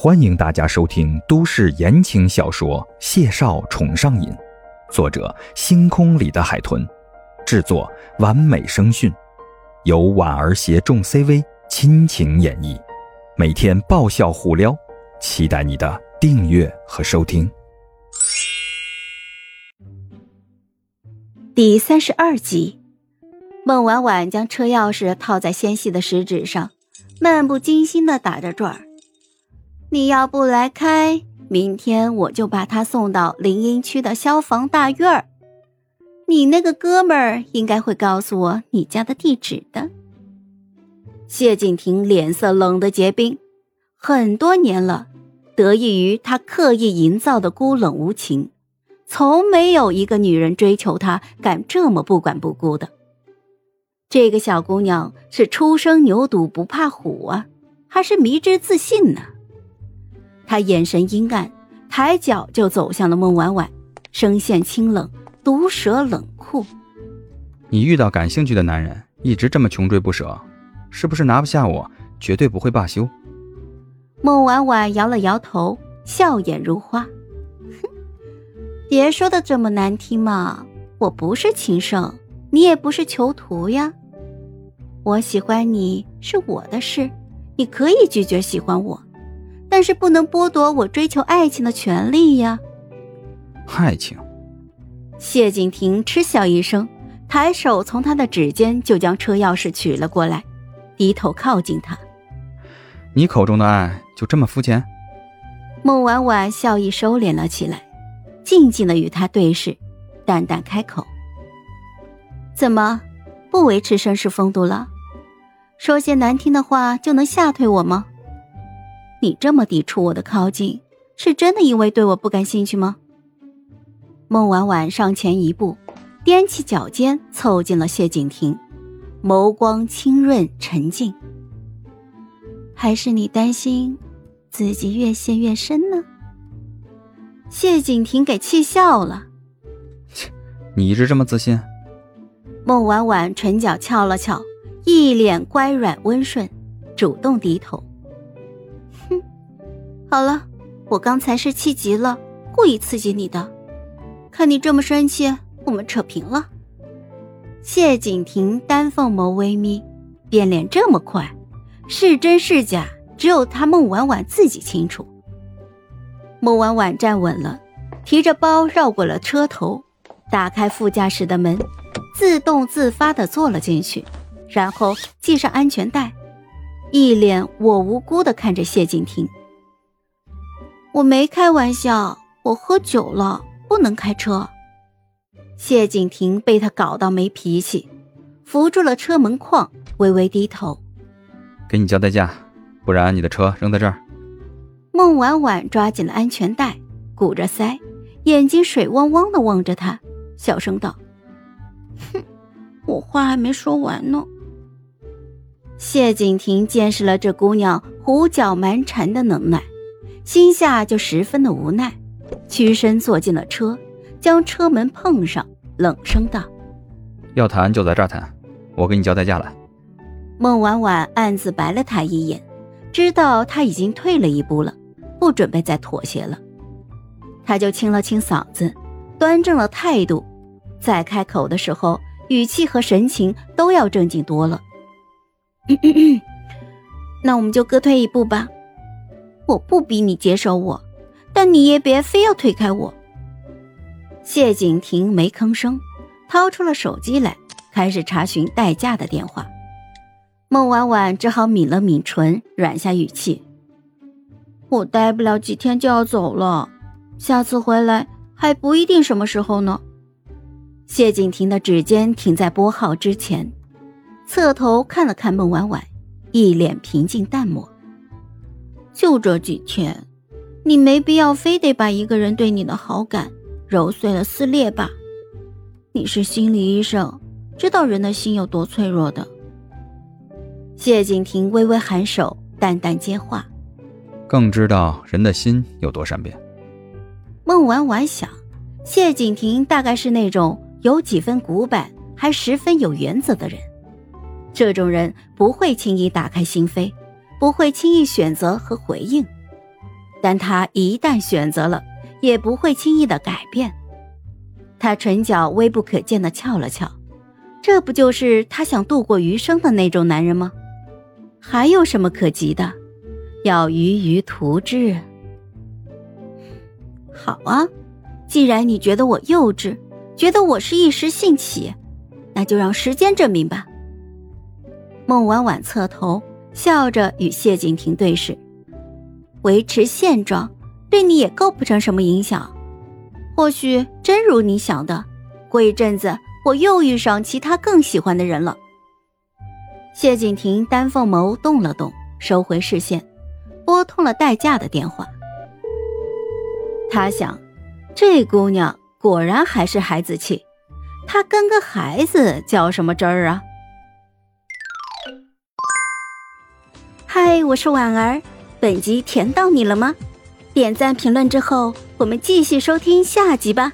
欢迎大家收听都市言情小说《谢少宠上瘾》，作者：星空里的海豚，制作：完美声讯，由婉儿携众 CV 亲情演绎，每天爆笑互撩，期待你的订阅和收听。第三十二集，孟婉婉将车钥匙套在纤细的食指上，漫不经心的打着转儿。你要不来开，明天我就把他送到林荫区的消防大院儿。你那个哥们儿应该会告诉我你家的地址的。谢景亭脸色冷得结冰，很多年了，得益于他刻意营造的孤冷无情，从没有一个女人追求他敢这么不管不顾的。这个小姑娘是初生牛犊不怕虎啊，还是迷之自信呢？他眼神阴暗，抬脚就走向了孟婉婉，声线清冷，毒舌冷酷：“你遇到感兴趣的男人，一直这么穷追不舍，是不是拿不下我，绝对不会罢休？”孟婉婉摇了摇头，笑眼如花：“哼，别说的这么难听嘛，我不是情圣，你也不是囚徒呀。我喜欢你是我的事，你可以拒绝喜欢我。”但是不能剥夺我追求爱情的权利呀！爱情。谢景亭嗤笑一声，抬手从他的指尖就将车钥匙取了过来，低头靠近他。你口中的爱就这么肤浅？孟婉婉笑意收敛了起来，静静的与他对视，淡淡开口：“怎么，不维持绅士风度了？说些难听的话就能吓退我吗？”你这么抵触我的靠近，是真的因为对我不感兴趣吗？孟婉婉上前一步，踮起脚尖凑近了谢景亭，眸光清润沉静。还是你担心自己越陷越深呢？谢景亭给气笑了。切，你一直这么自信？孟婉婉唇角翘了翘，一脸乖软温顺，主动低头。好了，我刚才是气急了，故意刺激你的。看你这么生气，我们扯平了。谢景亭丹凤眸微眯，变脸这么快，是真是假，只有他孟婉婉自己清楚。孟婉婉站稳了，提着包绕过了车头，打开副驾驶的门，自动自发的坐了进去，然后系上安全带，一脸我无辜的看着谢景亭。我没开玩笑，我喝酒了，不能开车。谢景亭被他搞到没脾气，扶住了车门框，微微低头，给你交代价，不然你的车扔在这儿。孟婉婉抓紧了安全带，鼓着腮，眼睛水汪汪的望着他，小声道：“哼，我话还没说完呢。”谢景亭见识了这姑娘胡搅蛮缠的能耐。心下就十分的无奈，屈身坐进了车，将车门碰上，冷声道：“要谈就在这儿谈，我给你交代价来。”孟婉婉暗自白了他一眼，知道他已经退了一步了，不准备再妥协了，他就清了清嗓子，端正了态度，再开口的时候，语气和神情都要正经多了。那我们就各退一步吧。我不逼你接受我，但你也别非要推开我。谢景亭没吭声，掏出了手机来，开始查询代驾的电话。孟婉婉只好抿了抿唇，软下语气：“我待不了几天就要走了，下次回来还不一定什么时候呢。”谢景亭的指尖停在拨号之前，侧头看了看孟婉婉，一脸平静淡漠。就这几天，你没必要非得把一个人对你的好感揉碎了撕裂吧？你是心理医生，知道人的心有多脆弱的。谢景亭微微颔首，淡淡接话：“更知道人的心有多善变。”孟婉婉想，谢景亭大概是那种有几分古板还十分有原则的人，这种人不会轻易打开心扉。不会轻易选择和回应，但他一旦选择了，也不会轻易的改变。他唇角微不可见的翘了翘，这不就是他想度过余生的那种男人吗？还有什么可急的？要鱼鱼图之。好啊，既然你觉得我幼稚，觉得我是一时兴起，那就让时间证明吧。孟婉婉侧头笑着与谢景亭对视，维持现状对你也构不成什么影响。或许真如你想的，过一阵子我又遇上其他更喜欢的人了。谢景亭丹凤眸动了动，收回视线，拨通了代驾的电话。他想，这姑娘果然还是孩子气，她跟个孩子较什么真儿啊？嗨，我是婉儿，本集甜到你了吗？点赞评论之后，我们继续收听下集吧。